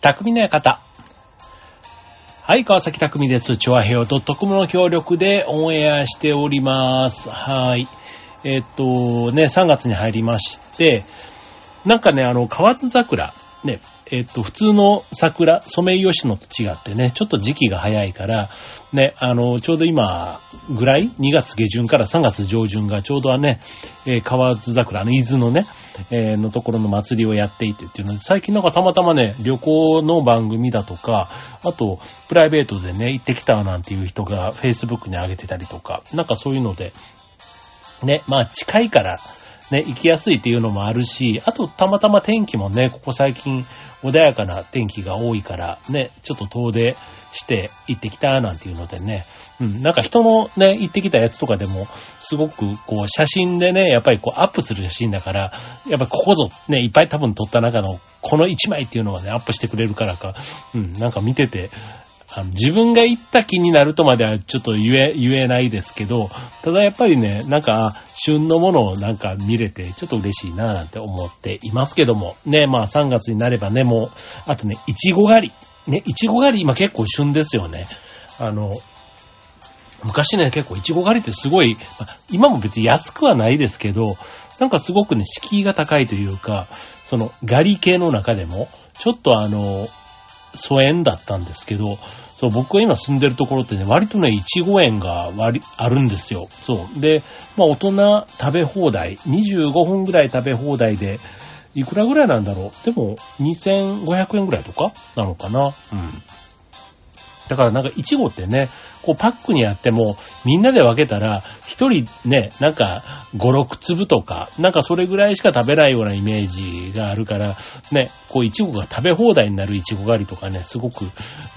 匠の館。はい、川崎匠です。チョアヘオと特務の協力でオンエアしております。はい。えっと、ね、3月に入りまして、なんかね、あの、河津桜、ね、えっと、普通の桜、ソメイヨシノと違ってね、ちょっと時期が早いから、ね、あの、ちょうど今ぐらい、2月下旬から3月上旬がちょうどはね、えー河津桜、あの、伊豆のね、えーのところの祭りをやっていてっていうので、最近なんかたまたまね、旅行の番組だとか、あと、プライベートでね、行ってきたなんていう人が Facebook に上げてたりとか、なんかそういうので、ね、まあ近いから、ね、行きやすいっていうのもあるし、あとたまたま天気もね、ここ最近穏やかな天気が多いから、ね、ちょっと遠出して行ってきたなんていうのでね、うん、なんか人のね、行ってきたやつとかでも、すごくこう写真でね、やっぱりこうアップする写真だから、やっぱここぞね、いっぱい多分撮った中のこの一枚っていうのをね、アップしてくれるからか、うん、なんか見てて、あの自分が行った気になるとまではちょっと言え、言えないですけど、ただやっぱりね、なんか、旬のものをなんか見れて、ちょっと嬉しいなぁなんて思っていますけども、ね、まあ3月になればね、もう、あとね、いちご狩り。ね、いちご狩り今結構旬ですよね。あの、昔ね、結構いちご狩りってすごい、今も別に安くはないですけど、なんかすごくね、敷居が高いというか、その狩り系の中でも、ちょっとあの、疎遠だったんですけど、そう、僕が今住んでるところってね、割とね、いちご園が割、あるんですよ。そう。で、まあ大人食べ放題、25分ぐらい食べ放題で、いくらぐらいなんだろう。でも、2500円ぐらいとかなのかな。うん。だからなんか、いちごってね、こうパックにあっても、みんなで分けたら、一人ね、なんか、5、6粒とか、なんかそれぐらいしか食べないようなイメージがあるから、ね、こう、いちごが食べ放題になるいちご狩りとかね、すごく、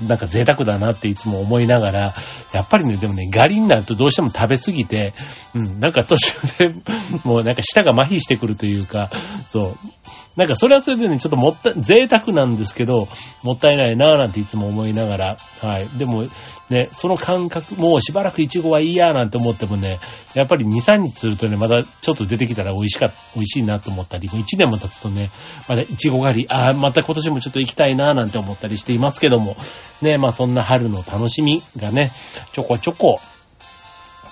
なんか贅沢だなっていつも思いながら、やっぱりね、でもね、狩りになるとどうしても食べ過ぎて、うん、なんか途中で、もうなんか舌が麻痺してくるというか、そう。なんかそれはそれでね、ちょっともった、贅沢なんですけど、もったいないなぁなんていつも思いながら、はい。でも、ね、その感覚、もうしばらくイチゴはいいやなんて思ってもね、やっぱり2、3日するとね、まだちょっと出てきたら美味しか、美味しいなと思ったり、もう1年も経つとね、まだイチゴ狩り、ああ、また今年もちょっと行きたいなぁなんて思ったりしていますけども、ね、まあそんな春の楽しみがね、ちょこちょこ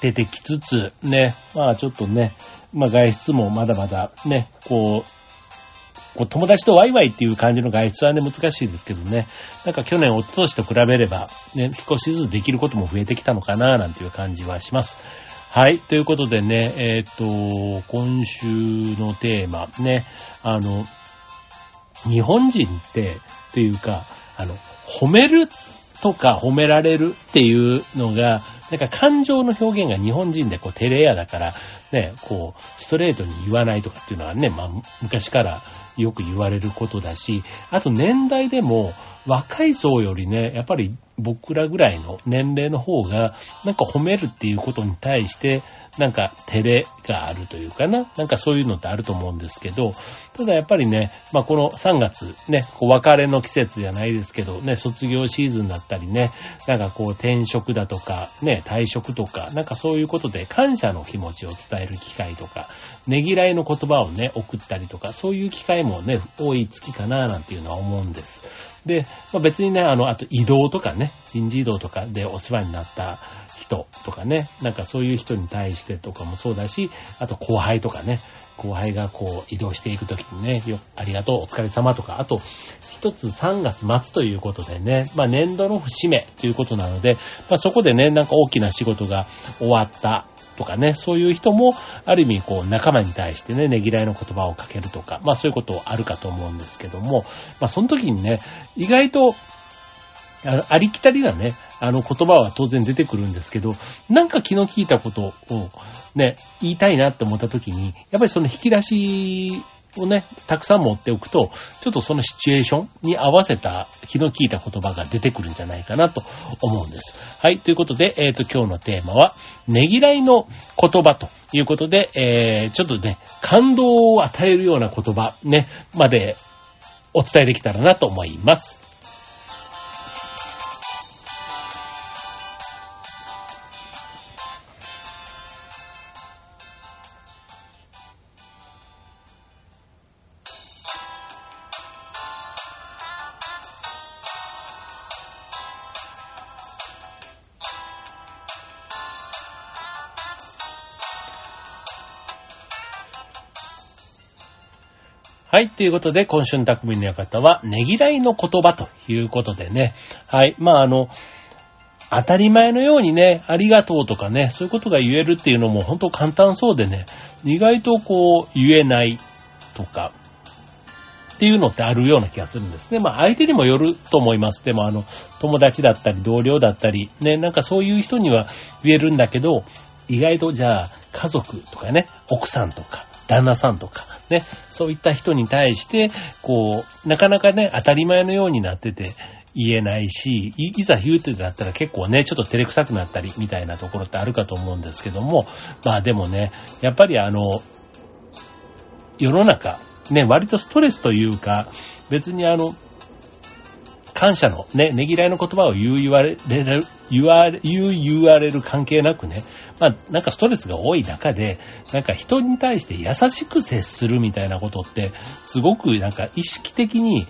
出てきつつ、ね、まあちょっとね、まあ外出もまだまだね、こう、こう友達とワイワイっていう感じの外出はね、難しいですけどね。なんか去年、一昨年と比べれば、ね、少しずつできることも増えてきたのかな、なんていう感じはします。はい。ということでね、えっ、と、今週のテーマ、ね、あの、日本人って、っていうか、あの、褒めるとか褒められるっていうのが、だから感情の表現が日本人でこうテレアだから、ね、こう、ストレートに言わないとかっていうのはね、まあ、昔からよく言われることだし、あと年代でも若い層よりね、やっぱり僕らぐらいの年齢の方が、なんか褒めるっていうことに対して、なんか照れがあるというかな。なんかそういうのってあると思うんですけど、ただやっぱりね、まあこの3月ね、こう別れの季節じゃないですけど、ね、卒業シーズンだったりね、なんかこう転職だとか、ね、退職とか、なんかそういうことで感謝の気持ちを伝える機会とか、ねぎらいの言葉をね、送ったりとか、そういう機会もね、多い月かななんていうのは思うんです。で、まあ、別にね、あの、あと移動とかね、人事異動とかでお世話になった人とかね、なんかそういう人に対してとかもそうだし、あと後輩とかね、後輩がこう移動していくときにね、よ、ありがとう、お疲れ様とか、あと、一つ3月末ということでね、まあ年度の節目ということなので、まあそこでね、なんか大きな仕事が終わったとかね、そういう人も、ある意味、こう、仲間に対してね、ねぎらいの言葉をかけるとか、まあそういうことあるかと思うんですけども、まあその時にね、意外と、あありきたりなね、あの言葉は当然出てくるんですけど、なんか気の利いたことをね、言いたいなって思った時に、やっぱりその引き出しをね、たくさん持っておくと、ちょっとそのシチュエーションに合わせた気の利いた言葉が出てくるんじゃないかなと思うんです。はい、ということで、えっ、と、今日のテーマは、ねぎらいの言葉ということで、えー、ちょっとね、感動を与えるような言葉ね、までお伝えできたらなと思います。はい。ということで、今週の匠の館は、ねぎらいの言葉ということでね。はい。まあ、あの、当たり前のようにね、ありがとうとかね、そういうことが言えるっていうのも本当簡単そうでね、意外とこう、言えないとか、っていうのってあるような気がするんですね。まあ相手にもよると思います。でもあの、友達だったり同僚だったり、ね、なんかそういう人には言えるんだけど、意外とじゃあ家族とかね、奥さんとか、旦那さんとか、ね、そういった人に対して、こう、なかなかね、当たり前のようになってて、言えないし、いざ言うてなったら結構ね、ちょっと照れくさくなったりみたいなところってあるかと思うんですけども、まあでもね、やっぱりあの、世の中、ね、割とストレスというか、別にあの、感謝のね、ねぎらいの言葉を言う言われる、言われ、言う言われる関係なくね、まあなんかストレスが多い中で、なんか人に対して優しく接するみたいなことって、すごくなんか意識的に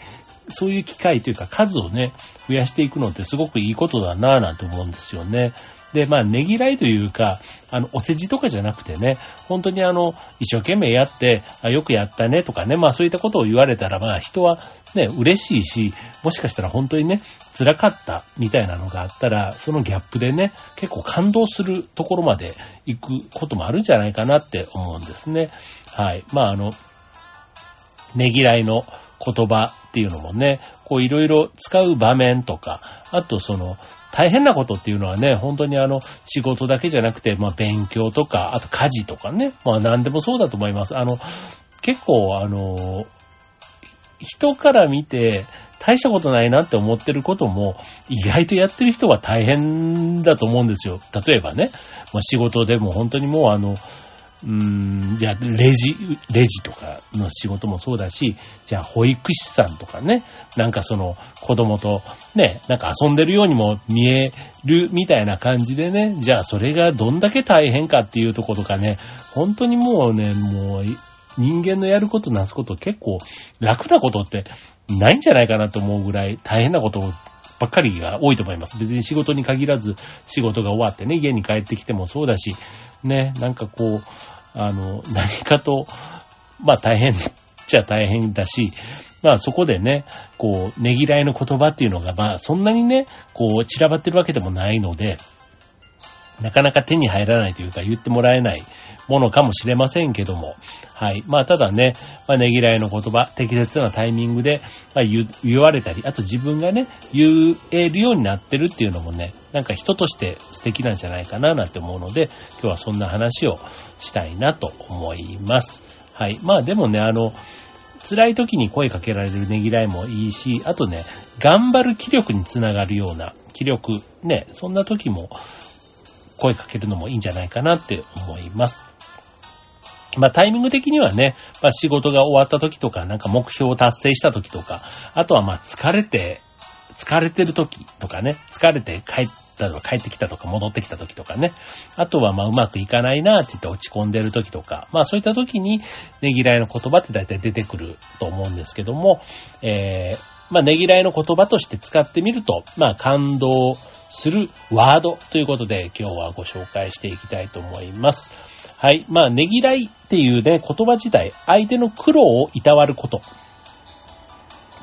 そういう機会というか数をね、増やしていくのってすごくいいことだなぁなんて思うんですよね。で、まあ、ねぎらいというか、あの、お世辞とかじゃなくてね、本当にあの、一生懸命やって、あよくやったねとかね、まあそういったことを言われたら、まあ人はね、嬉しいし、もしかしたら本当にね、辛かったみたいなのがあったら、そのギャップでね、結構感動するところまで行くこともあるんじゃないかなって思うんですね。はい。まああの、ねぎらいの言葉っていうのもね、こういろいろ使う場面とか、あとその、大変なことっていうのはね、本当にあの、仕事だけじゃなくて、まあ勉強とか、あと家事とかね、まあ何でもそうだと思います。あの、結構あの、人から見て、大したことないなって思ってることも、意外とやってる人は大変だと思うんですよ。例えばね、まあ、仕事でも本当にもうあの、うーん、じゃあ、レジ、レジとかの仕事もそうだし、じゃあ、保育士さんとかね、なんかその、子供とね、なんか遊んでるようにも見えるみたいな感じでね、じゃあ、それがどんだけ大変かっていうとことかね、本当にもうね、もう、人間のやることなすこと結構楽なことってないんじゃないかなと思うぐらい大変なことばっかりが多いと思います。別に仕事に限らず仕事が終わってね、家に帰ってきてもそうだし、ね、なんかこう、あの、何かと、まあ大変っちゃ大変だし、まあそこでね、こう、ねぎらいの言葉っていうのが、まあそんなにね、こう散らばってるわけでもないので、なかなか手に入らないというか言ってもらえないものかもしれませんけども。はい。まあ、ただね、まあ、ねぎらいの言葉、適切なタイミングで、まあ、言言われたり、あと自分がね、言えるようになってるっていうのもね、なんか人として素敵なんじゃないかななんて思うので、今日はそんな話をしたいなと思います。はい。まあ、でもね、あの、辛い時に声かけられるねぎらいもいいし、あとね、頑張る気力につながるような気力、ね、そんな時も声かけるのもいいんじゃないかなって思います。まあタイミング的にはね、まあ仕事が終わった時とか、なんか目標を達成した時とか、あとはまあ疲れて、疲れてる時とかね、疲れて帰ったとか帰ってきたとか戻ってきた時とかね、あとはまあうまくいかないなって言って落ち込んでる時とか、まあそういった時にねぎらいの言葉って大体出てくると思うんですけども、えー、まあねぎらいの言葉として使ってみると、まあ感動するワードということで今日はご紹介していきたいと思います。はい。まあ、ねぎらいっていうね、言葉自体、相手の苦労をいたわること。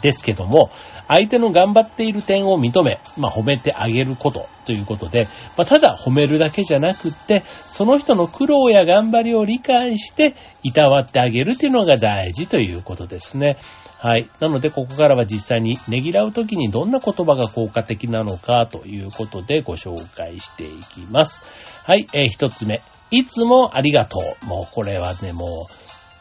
ですけども、相手の頑張っている点を認め、まあ、褒めてあげることということで、まあ、ただ褒めるだけじゃなくって、その人の苦労や頑張りを理解して、いたわってあげるというのが大事ということですね。はい。なので、ここからは実際にねぎらうときにどんな言葉が効果的なのかということでご紹介していきます。はい。えー、一つ目。いつもありがとう。もうこれはね、もう、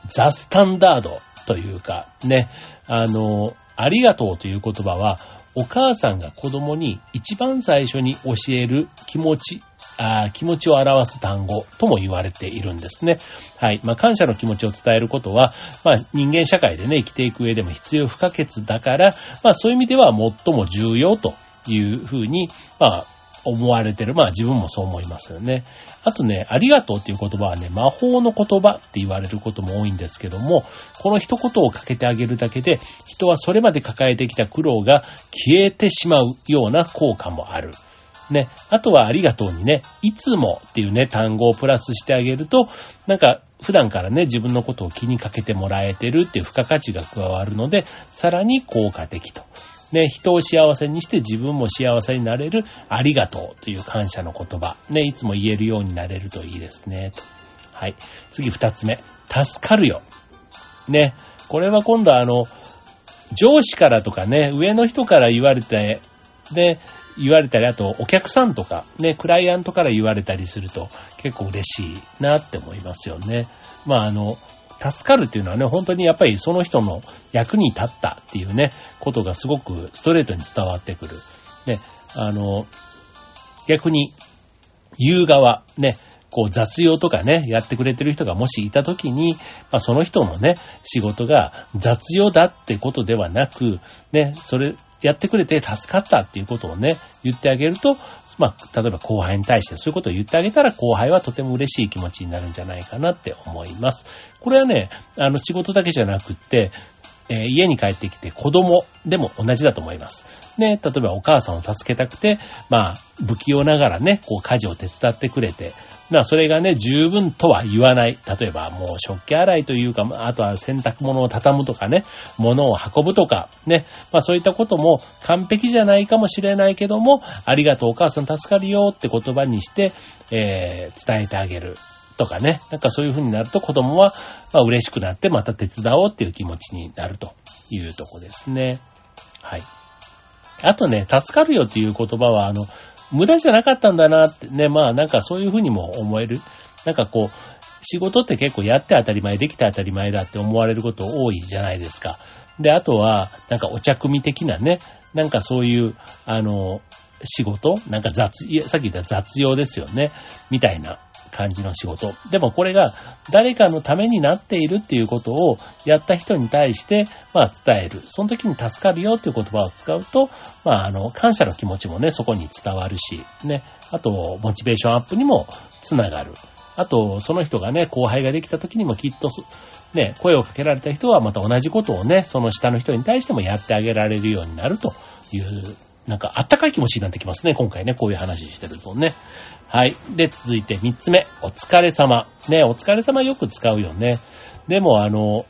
ザ・スタンダードというか、ね、あの、ありがとうという言葉は、お母さんが子供に一番最初に教える気持ち、あ気持ちを表す単語とも言われているんですね。はい。まあ、感謝の気持ちを伝えることは、まあ、人間社会でね、生きていく上でも必要不可欠だから、まあ、そういう意味では最も重要というふうに、まあ、思われてる。まあ自分もそう思いますよね。あとね、ありがとうっていう言葉はね、魔法の言葉って言われることも多いんですけども、この一言をかけてあげるだけで、人はそれまで抱えてきた苦労が消えてしまうような効果もある。ね。あとはありがとうにね、いつもっていうね、単語をプラスしてあげると、なんか、普段からね、自分のことを気にかけてもらえてるっていう付加価値が加わるので、さらに効果的と。ね、人を幸せにして自分も幸せになれるありがとうという感謝の言葉。ね、いつも言えるようになれるといいですね。はい。次二つ目。助かるよ。ね。これは今度あの、上司からとかね、上の人から言われて、で、言われたり、あとお客さんとか、ね、クライアントから言われたりすると結構嬉しいなって思いますよね。まああの、助かるっていうのはね、本当にやっぱりその人の役に立ったっていうね、ことがすごくストレートに伝わってくる。ね、あの、逆に、言う側、ね、こう雑用とかね、やってくれてる人がもしいたときに、まあ、その人のね、仕事が雑用だってことではなく、ね、それ、やってくれて助かったっていうことをね、言ってあげると、まあ、例えば後輩に対してそういうことを言ってあげたら後輩はとても嬉しい気持ちになるんじゃないかなって思います。これはね、あの仕事だけじゃなくって、えー、家に帰ってきて子供でも同じだと思います。ね、例えばお母さんを助けたくて、まあ、不器用ながらね、こう家事を手伝ってくれて、まあ、それがね、十分とは言わない。例えば、もう食器洗いというか、あとは洗濯物を畳むとかね、物を運ぶとか、ね、まあそういったことも完璧じゃないかもしれないけども、ありがとうお母さん助かるよって言葉にして、えー、伝えてあげる。とかね、なんかそういう風になると子供は、まあ、嬉しくなってまた手伝おうっていう気持ちになるというとこですね。はい。あとね、助かるよっていう言葉は、あの、無駄じゃなかったんだなってね、まあなんかそういうふうにも思える。なんかこう、仕事って結構やって当たり前、できて当たり前だって思われること多いじゃないですか。で、あとは、なんかお茶組的なね、なんかそういう、あの、仕事なんか雑、いや、さっき言った雑用ですよね。みたいな感じの仕事。でもこれが誰かのためになっているっていうことをやった人に対して、まあ伝える。その時に助かるよっていう言葉を使うと、まああの、感謝の気持ちもね、そこに伝わるし、ね。あと、モチベーションアップにもつながる。あと、その人がね、後輩ができた時にもきっと、ね、声をかけられた人はまた同じことをね、その下の人に対してもやってあげられるようになるという、なんかあったかい気持ちになってきますね、今回ね、こういう話してるとね。はい。で、続いて3つ目。お疲れ様。ね、お疲れ様よく使うよね。でも、あの、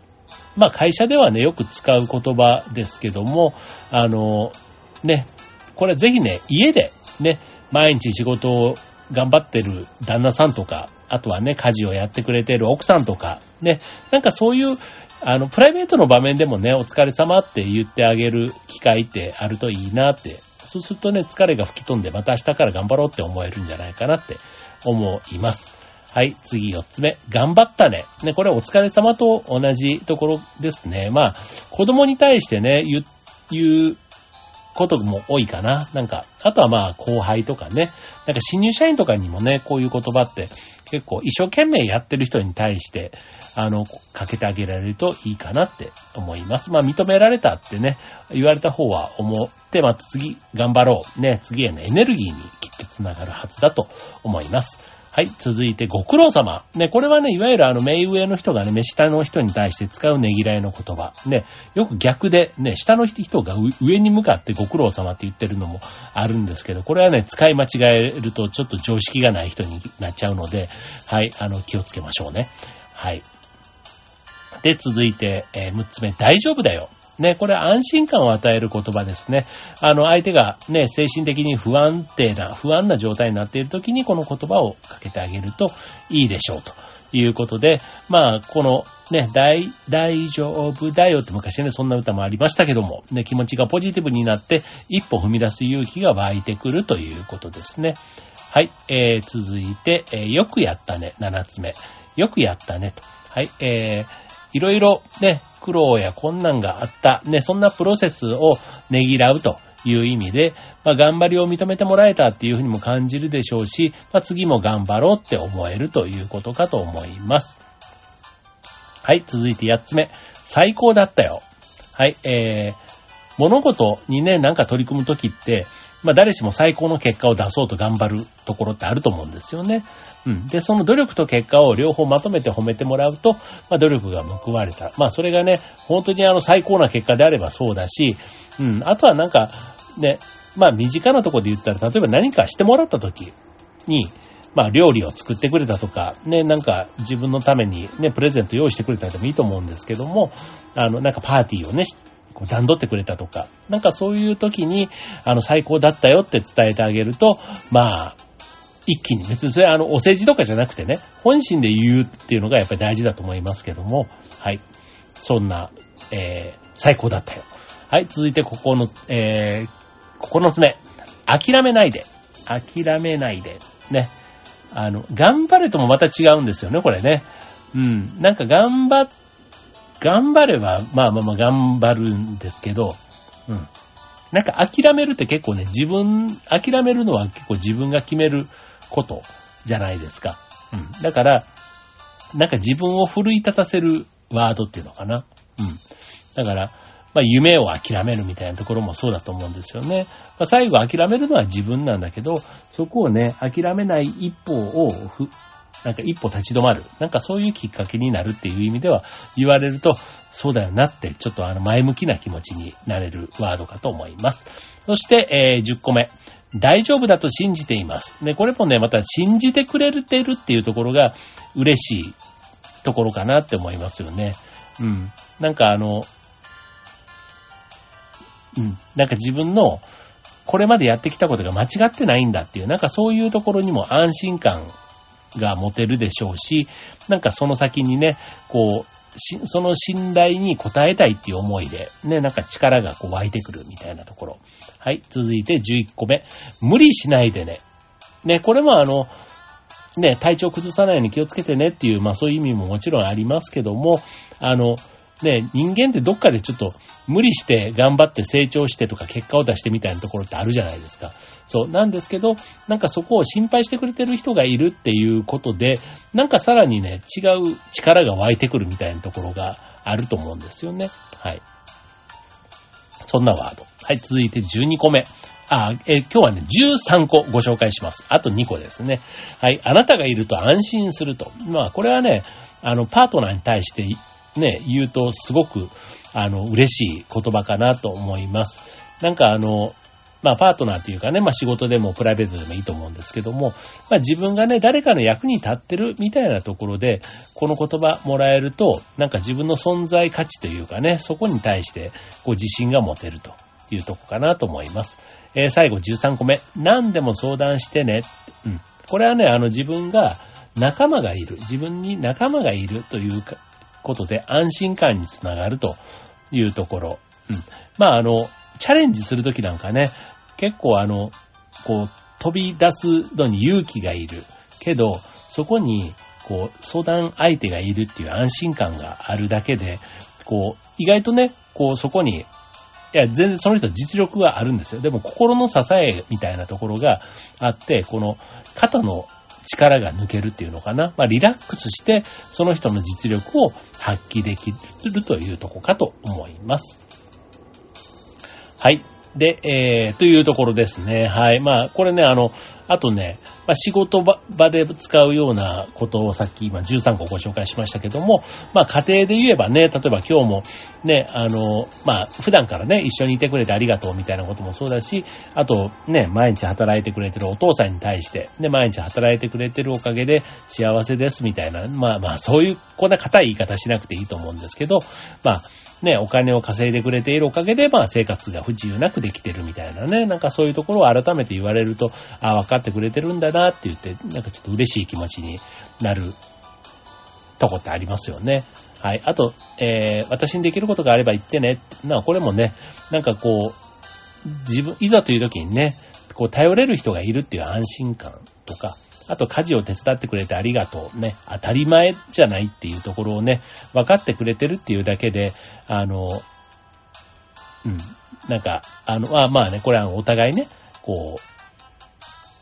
まあ、会社ではね、よく使う言葉ですけども、あの、ね、これぜひね、家で、ね、毎日仕事を頑張ってる旦那さんとか、あとはね、家事をやってくれてる奥さんとか、ね、なんかそういう、あの、プライベートの場面でもね、お疲れ様って言ってあげる機会ってあるといいなってそうするとね、疲れが吹き飛んで、また明日から頑張ろうって思えるんじゃないかなって思います。はい、次4つ目。頑張ったね。ね、これお疲れ様と同じところですね。まあ、子供に対してね、言う、言うことも多いかな。なんか、あとはまあ、後輩とかね。なんか新入社員とかにもね、こういう言葉って結構一生懸命やってる人に対して、あの、かけてあげられるといいかなって思います。まあ、認められたってね、言われた方は思って、また、次頑張ろう。ね、次へのエネルギーにきっとつながるはずだと思います。はい、続いてご苦労様。ね、これはね、いわゆるあの、目上の人がね、目下の人に対して使うねぎらいの言葉。ね、よく逆で、ね、下の人が上に向かってご苦労様って言ってるのもあるんですけど、これはね、使い間違えるとちょっと常識がない人になっちゃうので、はい、あの、気をつけましょうね。はい。で、続いて、えー、6つ目、大丈夫だよ。ね、これ安心感を与える言葉ですね。あの、相手がね、精神的に不安定な、不安な状態になっている時にこの言葉をかけてあげるといいでしょうということで、まあ、このね、大、大丈夫だよって昔ね、そんな歌もありましたけども、ね、気持ちがポジティブになって一歩踏み出す勇気が湧いてくるということですね。はい、えー、続いて、えー、よくやったね、7つ目。よくやったねと。はい、えー、いろいろね、苦労や困難があった、ね、そんなプロセスをねぎらうという意味で、まあ、頑張りを認めてもらえたっていうふうにも感じるでしょうし、まあ、次も頑張ろうって思えるということかと思います。はい、続いて8つ目。最高だったよ。はい、えー、物事にね、なんか取り組むときって、まあ誰しも最高の結果を出そうと頑張るところってあると思うんですよね。うん。で、その努力と結果を両方まとめて褒めてもらうと、まあ努力が報われた。まあそれがね、本当にあの最高な結果であればそうだし、うん。あとはなんか、ね、まあ身近なところで言ったら、例えば何かしてもらった時に、まあ、料理を作ってくれたとか、ね、なんか自分のためにね、プレゼント用意してくれたりでもいいと思うんですけども、あの、なんかパーティーをね、こう段取ってくれたとか、なんかそういう時に、あの、最高だったよって伝えてあげると、まあ、一気に、別にそれあの、お世辞とかじゃなくてね、本心で言うっていうのがやっぱり大事だと思いますけども、はい。そんな、えー、最高だったよ。はい、続いてここの、えー、9つ目。諦めないで。諦めないで。ね。あの、頑張れともまた違うんですよね、これね。うん。なんか頑張っ頑張れば、まあまあまあ頑張るんですけど、うん。なんか諦めるって結構ね、自分、諦めるのは結構自分が決めることじゃないですか。うん。だから、なんか自分を奮い立たせるワードっていうのかな。うん。だから、まあ夢を諦めるみたいなところもそうだと思うんですよね。まあ最後諦めるのは自分なんだけど、そこをね、諦めない一歩をなんか一歩立ち止まる。なんかそういうきっかけになるっていう意味では言われると、そうだよなって、ちょっとあの前向きな気持ちになれるワードかと思います。そして、えー、10個目。大丈夫だと信じています。ね、これもね、また信じてくれてるっていうところが嬉しいところかなって思いますよね。うん。なんかあの、うん。なんか自分のこれまでやってきたことが間違ってないんだっていう、なんかそういうところにも安心感が持てるでしょうし、なんかその先にね、こう、その信頼に応えたいっていう思いで、ね、なんか力がこう湧いてくるみたいなところ。はい、続いて11個目。無理しないでね。ね、これもあの、ね、体調崩さないように気をつけてねっていう、まあそういう意味ももちろんありますけども、あの、ね、人間ってどっかでちょっと無理して頑張って成長してとか結果を出してみたいなところってあるじゃないですか。そう。なんですけど、なんかそこを心配してくれてる人がいるっていうことで、なんかさらにね、違う力が湧いてくるみたいなところがあると思うんですよね。はい。そんなワード。はい、続いて12個目。あ、え、今日はね、13個ご紹介します。あと2個ですね。はい、あなたがいると安心すると。まあ、これはね、あの、パートナーに対してね、言うとすごく、あの、嬉しい言葉かなと思います。なんかあの、まあ、パートナーというかね、まあ、仕事でもプライベートでもいいと思うんですけども、まあ、自分がね、誰かの役に立ってるみたいなところで、この言葉もらえると、なんか自分の存在価値というかね、そこに対して、こう、自信が持てるというとこかなと思います。えー、最後13個目。何でも相談してね。うん。これはね、あの、自分が仲間がいる。自分に仲間がいるというか、ことで安心感につながるというところ。うん。まあ、あの、チャレンジするときなんかね、結構あの、こう、飛び出すのに勇気がいる。けど、そこに、こう、相談相手がいるっていう安心感があるだけで、こう、意外とね、こう、そこに、いや、全然その人実力はあるんですよ。でも心の支えみたいなところがあって、この肩の力が抜けるっていうのかな。まあ、リラックスして、その人の実力を発揮できるというとこかと思います。はい。で、えー、というところですね。はい。まあ、これね、あの、あとね、まあ、仕事場で使うようなことをさっき今13個ご紹介しましたけども、まあ、家庭で言えばね、例えば今日もね、あの、まあ、普段からね、一緒にいてくれてありがとうみたいなこともそうだし、あとね、毎日働いてくれてるお父さんに対して、ね、毎日働いてくれてるおかげで幸せですみたいな、まあまあ、そういう、こんな硬い言い方しなくていいと思うんですけど、まあ、ね、お金を稼いでくれているおかげで、まあ生活が不自由なくできてるみたいなね、なんかそういうところを改めて言われると、ああ、分かってくれてるんだなって言って、なんかちょっと嬉しい気持ちになるとこってありますよね。はい。あと、えー、私にできることがあれば言ってね。な、これもね、なんかこう、自分、いざという時にね、こう頼れる人がいるっていう安心感とか、あと家事を手伝ってくれてありがとう。ね。当たり前じゃないっていうところをね、分かってくれてるっていうだけで、あの、うん。なんか、あの、まあまあね、これはお互いね、こう、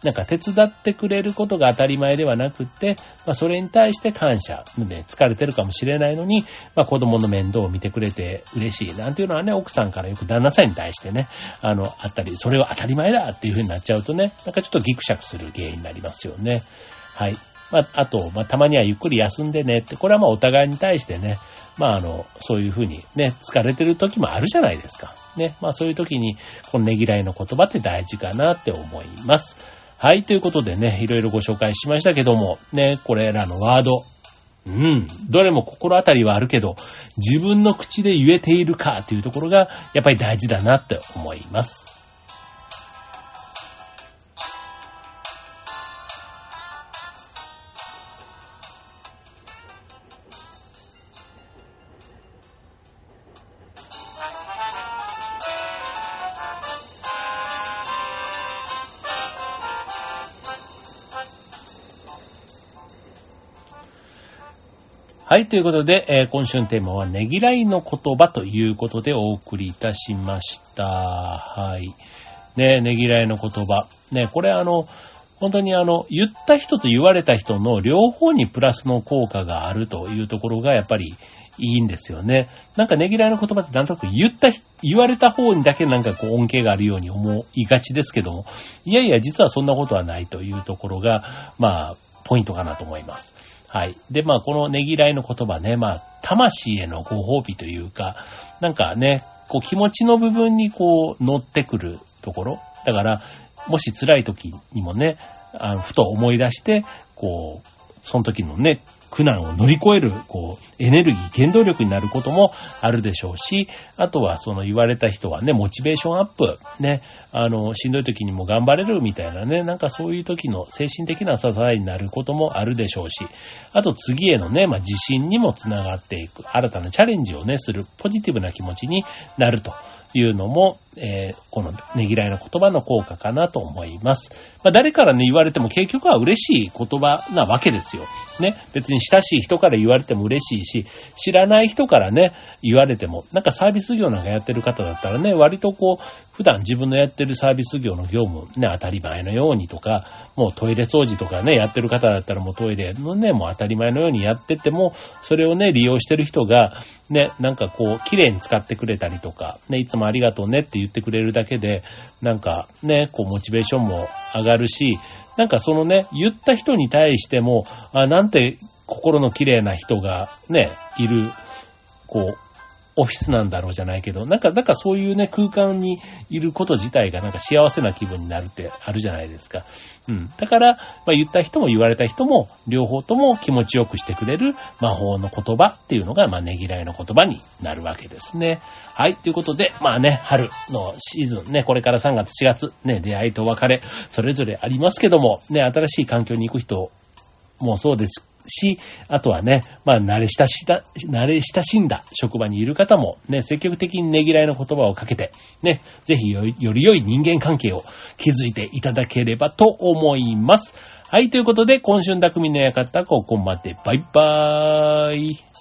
なんか手伝ってくれることが当たり前ではなくって、まあそれに対して感謝で疲れてるかもしれないのに、まあ子供の面倒を見てくれて嬉しいなんていうのはね、奥さんからよく旦那さんに対してね、あの、あったり、それは当たり前だっていう風になっちゃうとね、なんかちょっとギクシャクする原因になりますよね。はい。まあ、あと、まあ、たまにはゆっくり休んでねって、これはまあお互いに対してね、まあ、あの、そういうふうにね、疲れてる時もあるじゃないですか。ね。まあ、そういう時に、このねぎらいの言葉って大事かなって思います。はい、ということでね、いろいろご紹介しましたけども、ね、これらのワード、うん。どれも心当たりはあるけど、自分の口で言えているかというところが、やっぱり大事だなって思います。はい、ということで、えー今週のテーマは、ねぎらいの言葉ということでお送りいたしました。はい。ね、ねぎらいの言葉。ね、これあの、本当にあの、言った人と言われた人の両方にプラスの効果があるというところがやっぱりいいんですよね。なんかねぎらいの言葉ってなんとなく言った、言われた方にだけなんかこう恩恵があるように思いがちですけども、いやいや実はそんなことはないというところが、まあ、ポイントかなと思います。はい。で、まあ、このねぎらいの言葉ね、まあ、魂へのご褒美というか、なんかね、こう気持ちの部分にこう乗ってくるところ。だから、もし辛い時にもね、あのふと思い出して、こう、その時のね、苦難を乗り越える、こう、エネルギー、原動力になることもあるでしょうし、あとはその言われた人はね、モチベーションアップ、ね、あの、しんどい時にも頑張れるみたいなね、なんかそういう時の精神的な支えになることもあるでしょうし、あと次へのね、まあ、自信にもつながっていく、新たなチャレンジをね、するポジティブな気持ちになるというのも、えーこのねぎらいの言葉の効果かなと思います。まあ、誰からね、言われても結局は嬉しい言葉なわけですよ。ね。別に親しい人から言われても嬉しいし、知らない人からね、言われても、なんかサービス業なんかやってる方だったらね、割とこう、普段自分のやってるサービス業の業務、ね、当たり前のようにとか、もうトイレ掃除とかね、やってる方だったらもうトイレのね、もう当たり前のようにやってても、それをね、利用してる人が、ね、なんかこう、綺麗に使ってくれたりとか、ね、いつもありがとうねっていう言ってくれるだけで、なんかね、こう、モチベーションも上がるし、なんかそのね、言った人に対しても、あ、なんて心の綺麗な人がね、いる、こう、オフィスなんだろうじゃないけど、なんか、なんかそういうね、空間にいること自体がなんか幸せな気分になるってあるじゃないですか。うん。だから、まあ言った人も言われた人も、両方とも気持ちよくしてくれる魔法の言葉っていうのが、まあねぎらいの言葉になるわけですね。はい。ということで、まあね、春のシーズンね、これから3月、4月、ね、出会いと別れ、それぞれありますけども、ね、新しい環境に行く人もそうですし、あとはね、まあ、慣れ親しだ、慣れ親しんだ職場にいる方も、ね、積極的にねぎらいの言葉をかけて、ね、ぜひより良い人間関係を築いていただければと思います。はい、ということで、今週の匠の館、ここまで。バイバーイ。